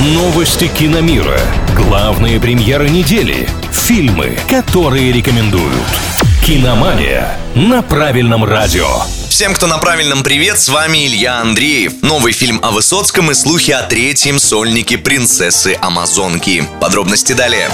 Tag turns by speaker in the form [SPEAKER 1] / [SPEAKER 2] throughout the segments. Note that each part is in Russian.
[SPEAKER 1] Новости киномира. Главные премьеры недели. Фильмы, которые рекомендуют. Киномания на правильном радио.
[SPEAKER 2] Всем, кто на правильном привет, с вами Илья Андреев. Новый фильм о Высоцком и слухи о третьем сольнике принцессы Амазонки. Подробности далее.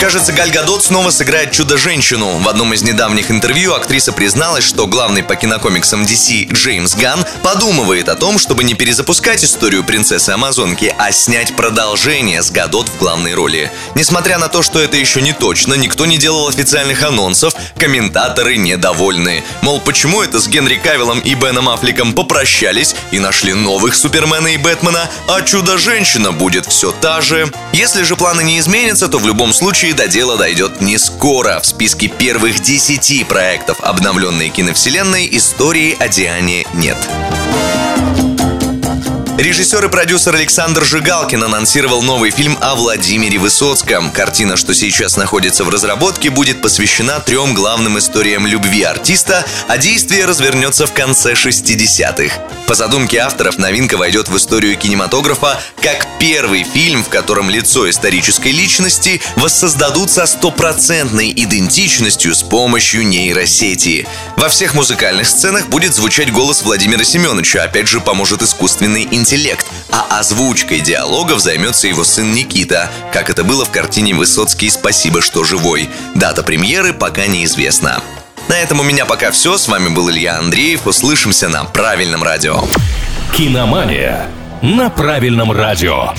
[SPEAKER 2] Кажется, Галь Гадот снова сыграет Чудо-женщину. В одном из недавних интервью актриса призналась, что главный по кинокомиксам DC Джеймс Ган подумывает о том, чтобы не перезапускать историю принцессы Амазонки, а снять продолжение с Гадот в главной роли. Несмотря на то, что это еще не точно, никто не делал официальных анонсов, комментаторы недовольны. Мол, почему это с Генри Кавиллом и Беном Аффлеком попрощались и нашли новых Супермена и Бэтмена, а Чудо-женщина будет все та же? Если же планы не изменятся, то в любом случае до дела дойдет не скоро. В списке первых 10 проектов обновленной киновселенной истории о Диане нет. Режиссер и продюсер Александр Жигалкин анонсировал новый фильм о Владимире Высоцком. Картина, что сейчас находится в разработке, будет посвящена трем главным историям любви артиста, а действие развернется в конце 60-х. По задумке авторов, новинка войдет в историю кинематографа как первый фильм, в котором лицо исторической личности воссоздадут со стопроцентной идентичностью с помощью нейросети. Во всех музыкальных сценах будет звучать голос Владимира Семеновича, опять же поможет искусственный интеллект а озвучкой диалогов займется его сын Никита, как это было в картине «Высоцкий. Спасибо, что живой». Дата премьеры пока неизвестна. На этом у меня пока все. С вами был Илья Андреев. Услышимся на правильном радио.
[SPEAKER 1] Киномания на правильном радио.